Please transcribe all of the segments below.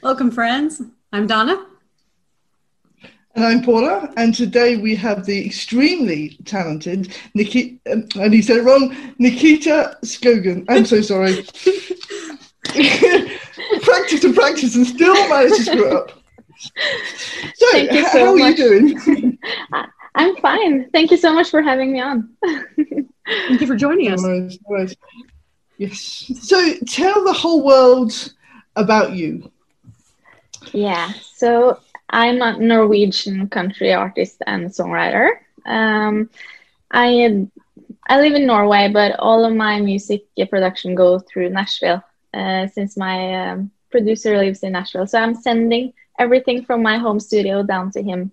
Welcome, friends. I'm Donna. And I'm Paula, and today we have the extremely talented Nikita, um, and he said it wrong, Nikita Skogan. I'm so sorry. practice and practice and still managed to screw it up. So, so how are you doing? I'm fine. Thank you so much for having me on. Thank you for joining us. No worries, no worries. Yes. So tell the whole world about you. Yeah, so I'm a Norwegian country artist and songwriter. Um, I I live in Norway, but all of my music production goes through Nashville uh, since my um, producer lives in Nashville. So I'm sending everything from my home studio down to him.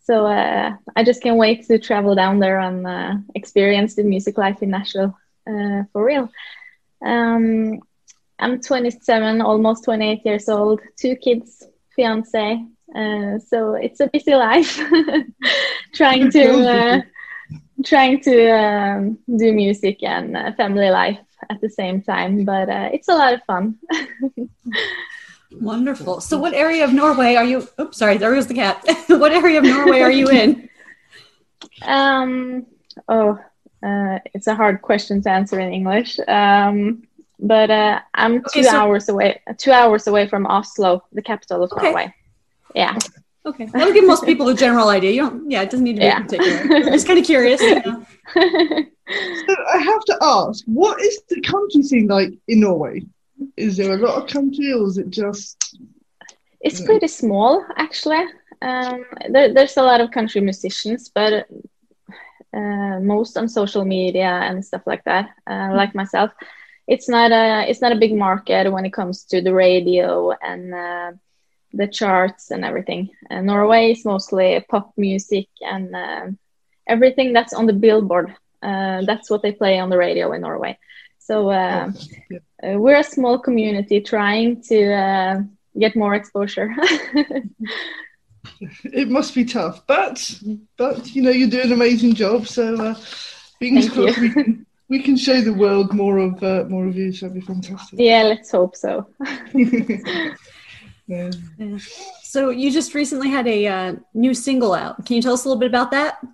So uh, I just can't wait to travel down there and uh, experience the music life in Nashville uh, for real. Um, I'm 27, almost 28 years old, two kids, fiance, uh, so it's a busy life trying to uh, trying to um, do music and uh, family life at the same time but uh, it's a lot of fun Wonderful. So, what area of Norway are you? Oops, sorry, there goes the cat. what area of Norway are you in? um, oh uh, it's a hard question to answer in english um, but uh, i'm Okay, two so- hours away two hours away from oslo the capital of Okay. norway yeah Okay, that'll give most people a general idea. You don't, yeah, it doesn't need to be Yeah. particular. I'm just kind of curious. you know. So I have to ask, what is the country scene like in Norway? Is there a lot of country, or is it just? It's pretty small, actually. Um, there, there's a lot of country musicians, but uh, most on social media and stuff like that. Uh, like myself, it's not a it's not a big market when it comes to the radio and uh, the charts and everything. Uh, Norway is mostly pop music and uh, everything that's on the billboard. Uh, that's what they play on the radio in Norway. So uh, Yeah. uh, we're a small community trying to uh, get more exposure. It must be tough, but but you know you do an amazing job. So uh, fingers crossed we can we can show the world more of uh, more of you. So that'd be fantastic. yeah, let's hope so. Yeah. Yeah. So, you just recently had a uh, new single out. Can you tell us a little bit about that?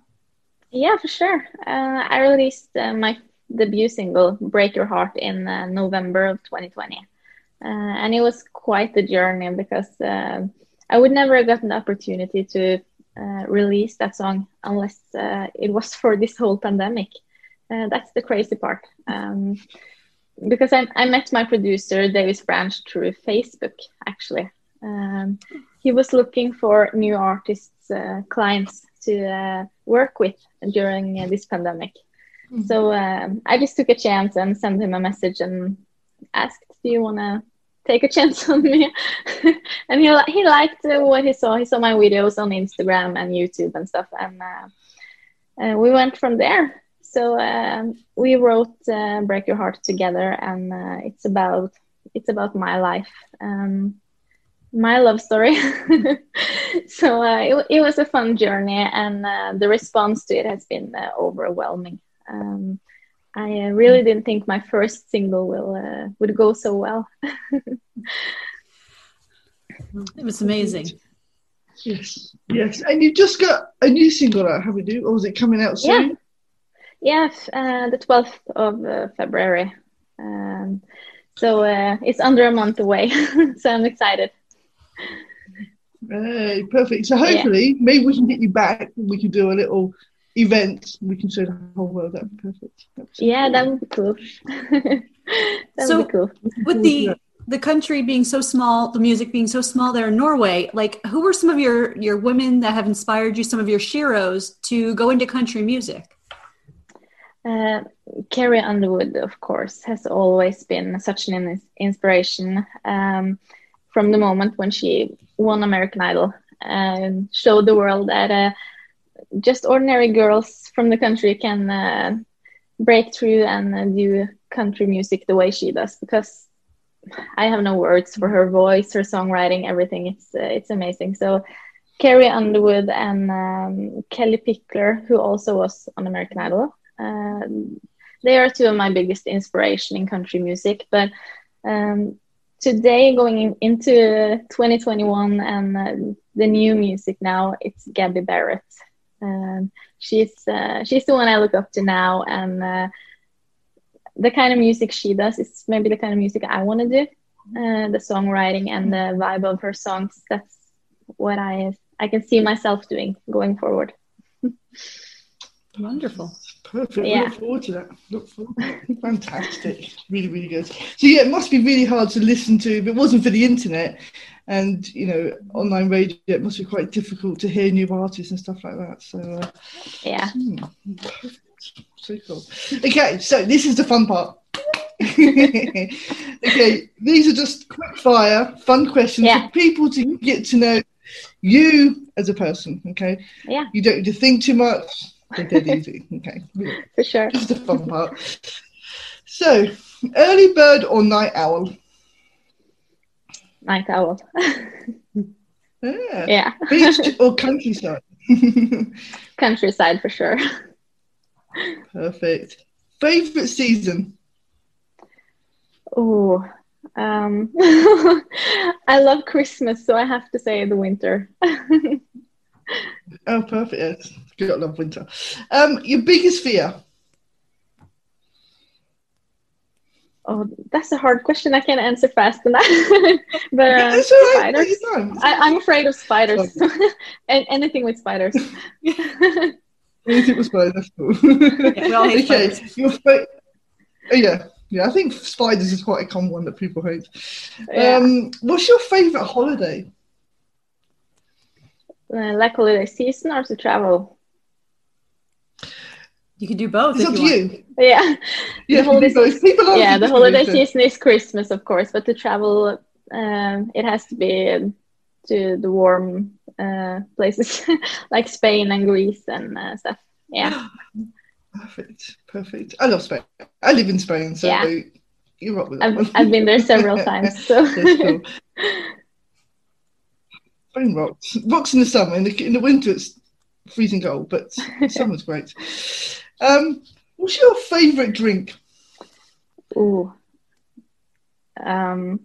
Yeah, for sure. Uh, I released uh, my debut single, Break Your Heart, in uh, November of 2020. Uh, and it was quite the journey because uh, I would never have gotten the opportunity to uh, release that song unless uh, it was for this whole pandemic. Uh, that's the crazy part. Um, because I, I met my producer, Davis Branch, through Facebook, actually. Um, he was looking for new artists, uh, clients to uh, work with during uh, this pandemic. So um, I just took a chance and sent him a message and asked, "Do you want to take a chance on me?" and he he liked uh, what he saw. He saw my videos on Instagram and YouTube and stuff, and uh, uh, we went from there. So um, we wrote uh, "Break Your Heart" together, and uh, it's about it's about my life. Um, my love story. so uh, it, it was a fun journey, and uh, the response to it has been uh, overwhelming. Um, I uh, really didn't think my first single will uh, would go so well. It was amazing. Yes, yes. And you just got a new single out, haven't you? Or is it coming out soon? Yeah, f- uh, the twelfth of uh, February. Um, so uh, it's under a month away. so I'm excited. Hey, perfect. So hopefully, maybe we can get you back. and We can do a little event. We can show the whole world. That'd be perfect. That'd be Yeah, that would be cool. that So- would be cool. With the the country being so small, the music being so small there in Norway, like who were some of your your women that have inspired you, some of your sheroes to go into country music? Uh, Carrie Underwood, of course, has always been such an inspiration um, from the moment when she won American Idol and showed the world that uh, just ordinary girls from the country can uh, break through and uh, do country music the way she does because I have no words for her voice, her songwriting, everything. It's uh, it's amazing. So Carrie Underwood and um, Kellie Pickler, who also was on American Idol, uh, they are two of my biggest inspiration in country music. But um, today, going in, into 2021 and uh, the new music now, it's Gabby Barrett. Um, she's uh, she's the one I look up to now, and uh, the kind of music she does is maybe the kind of music I want to do. Uh, the songwriting and the vibe of her songs. That's what I I can see myself doing going forward. Wonderful. Perfect. Yeah. Look forward to that. Look forward. Fantastic. really, really good. So yeah, it must be really hard to listen to if it wasn't for the internet and you know online radio. It must be quite difficult to hear new artists and stuff like that. So uh, yeah. Hmm, so cool. Okay, so this is the fun part. okay, these are just quick fire, fun questions yeah. for people to get to know you as a person. Okay. Yeah. You don't need to think too much. They're dead easy. Okay. For sure. Just the fun part. So, early bird or night owl? Night owl. yeah. Yeah. Beach or countryside? countryside for sure. Perfect. Favorite season? Oh, um, I love Christmas, so I have to say the winter. oh, perfect. Yes. You got love winter. Um, your biggest fear? Oh, that's a hard question. I can't answer fast enough. but uh, right. spiders. I, am afraid of spiders. and anything with spiders. anything with spiders. yeah, we all hate okay. spiders. Your fa- oh, yeah. Yeah, I think spiders is quite a common one that people hate. Yeah. Um, what's your favourite holiday? Uh, like holiday season or to travel? You can do both. It's up to you. Yeah. Yeah, the holiday, season, yeah, the holiday season is Christmas, of course, but to travel, um, it has to be to the warm uh, places like Spain and Greece and uh, stuff. Yeah. Perfect, perfect. I love Spain. I live in Spain, so yeah. you rock with I've, I've, been there several times. So. cool. Spain rocks. Rocks in the summer. In the, in the winter, it's freezing cold, but summer's great. Um, what's your favourite drink? Oh, um,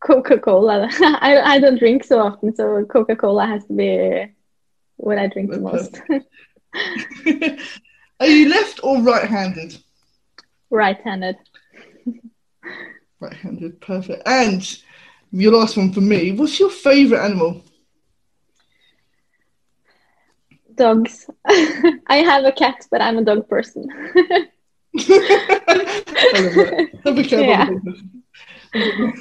Coca Cola. I I don't drink so often, so Coca Cola has to be what I drink the most. Are you left or right-handed? Right-handed. right-handed, perfect. And your last one for me. What's your favourite animal? Dogs. I have a cat, but I'm a dog person. I I'll be careful. Yeah.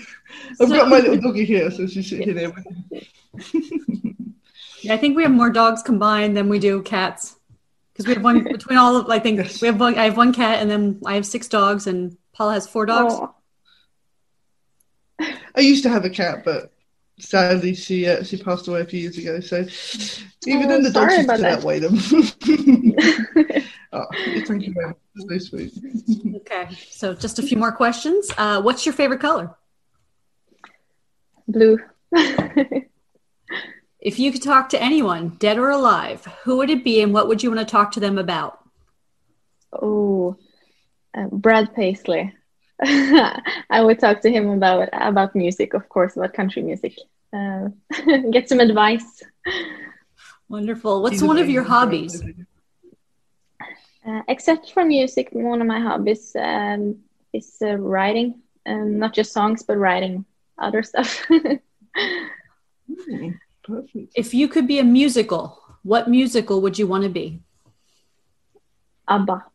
I've got my little doggy here, so she's sitting here. yeah, I think we have more dogs combined than we do cats because we have one between all of I think yes. we have one I have one cat and then I have six dogs and Paula has four dogs. Oh. I used to have a cat, but sadly she uh, she passed away a few years ago. So even oh, then, the dogs used to that. way them. oh, thank you very much. So sweet. okay, so just a few more questions. Uh, what's your favorite color? Blue. If you could talk to anyone, dead or alive, who would it be and what would you want to talk to them about? Oh, uh, Brad Paisley. I would talk to him about about music, of course, about country music. Uh, get some advice. Wonderful. What's one of your hobbies? Uh, except for music, one of my hobbies um, is uh, writing, um, not just songs, but writing other stuff. mm. Perfect. If you could be a musical, what musical would you want to be? ABBA.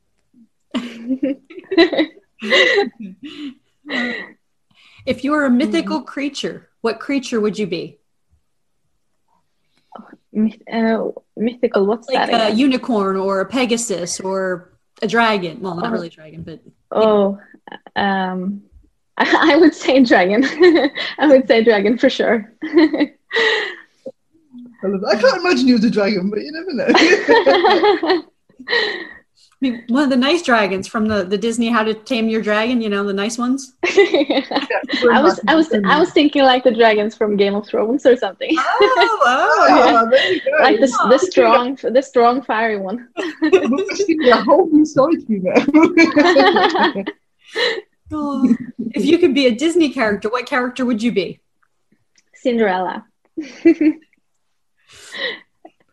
if you were a mythical mm. creature, what creature would you be? Myth, uh, mythical, what's like that? Like a unicorn or a Pegasus or a dragon. Well, not Oh. really a dragon, but Oh, um, I, I would say dragon. I would say dragon for sure. I. I can't imagine you as a dragon, but you never know. Mean, one of the nice dragons from the, the Disney How to Tame Your Dragon. You know, the nice ones. I was I was I was thinking like the dragons from Game of Thrones or something. Oh, Oh, go. like the the strong the strong fiery one. A whole new side now. Oh. if you could be a Disney character, what character would you be? Cinderella.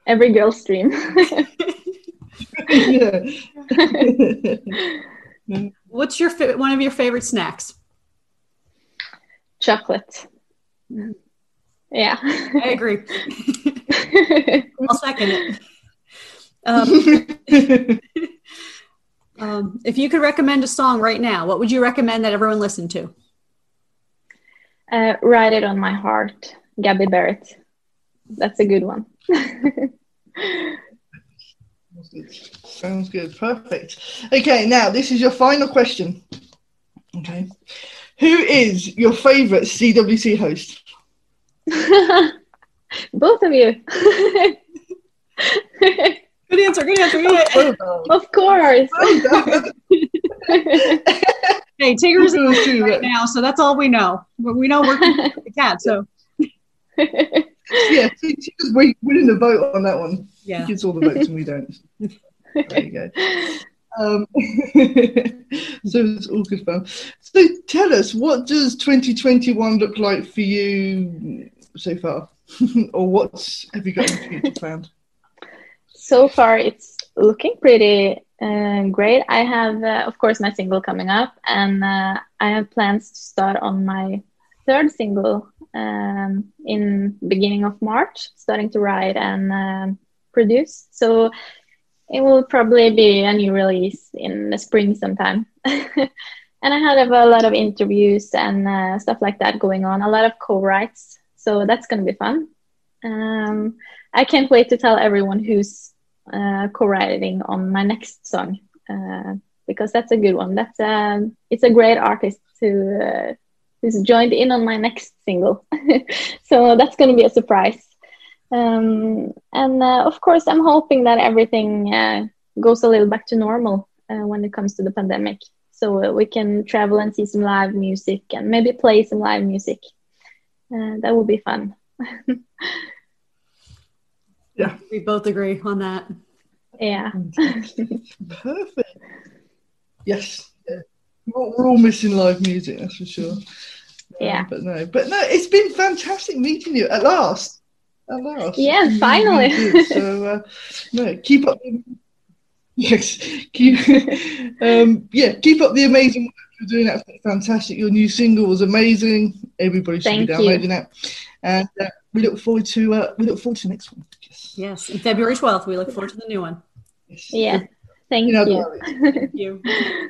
Every girl's dream. Yeah. What's your one of your favorite snacks? Chocolate. Yeah. I agree. I'll second it. Um, um, if you could recommend a song right now, what would you recommend that everyone listen to? uh, Write it on my heart, Gabby Barrett. That's a good one. Sounds good. Sounds good. Perfect. Okay, now this is your final question. Okay. Who is your favourite CWC host? Both of you. Good answer. Good answer. Good answer. Of course. Oh, well done. Hey, Tigger's in the who? right now, so that's all we know. But we know we're the cat, so Yeah, she, she was winning the vote on that one. yeah. She gets all the votes and we don't. There you go. Um, so it's all good fun. So tell us, what does 2021 look like for you so far? or what's have you got in the future planned? so far it's looking pretty uh, great i have uh, of course my single coming up and uh, i have plans to start on my third single um, in beginning of march starting to write and um, produce. So it will probably be a new release in the spring sometime. And i have a lot of interviews and uh, stuff like that going on a lot of co-writes. So that's going to be fun. Um, I can't wait to tell everyone who's uh, co-writing on my next song uh, because that's a good one. That's um, it's a great artist to uh, who's joined in on my next single, so that's going to be a surprise. Um, and uh, of course, I'm hoping that everything uh, goes a little back to normal uh, when it comes to the pandemic, so uh, we can travel and see some live music and maybe play some live music. Uh, that would be fun. Yeah. We both agree on that. Yeah. Perfect. Yes. Yeah. We're, we're all missing live music, that's for sure. Um, Yeah. but no, but no, it's been fantastic meeting you at last. At last. Yeah, Really, finally. really so uh, no, keep up. The, yes, keep. um, yeah, keep up the amazing work you're doing. That's fantastic. Your new single was amazing. Everybody should Thank be you. downloading that, and uh, we look forward to. Uh, we look forward to the next one. Yes. Yes, in February 12th, we look forward to the new one. yes. Yeah. Thank You know, you. Thank you.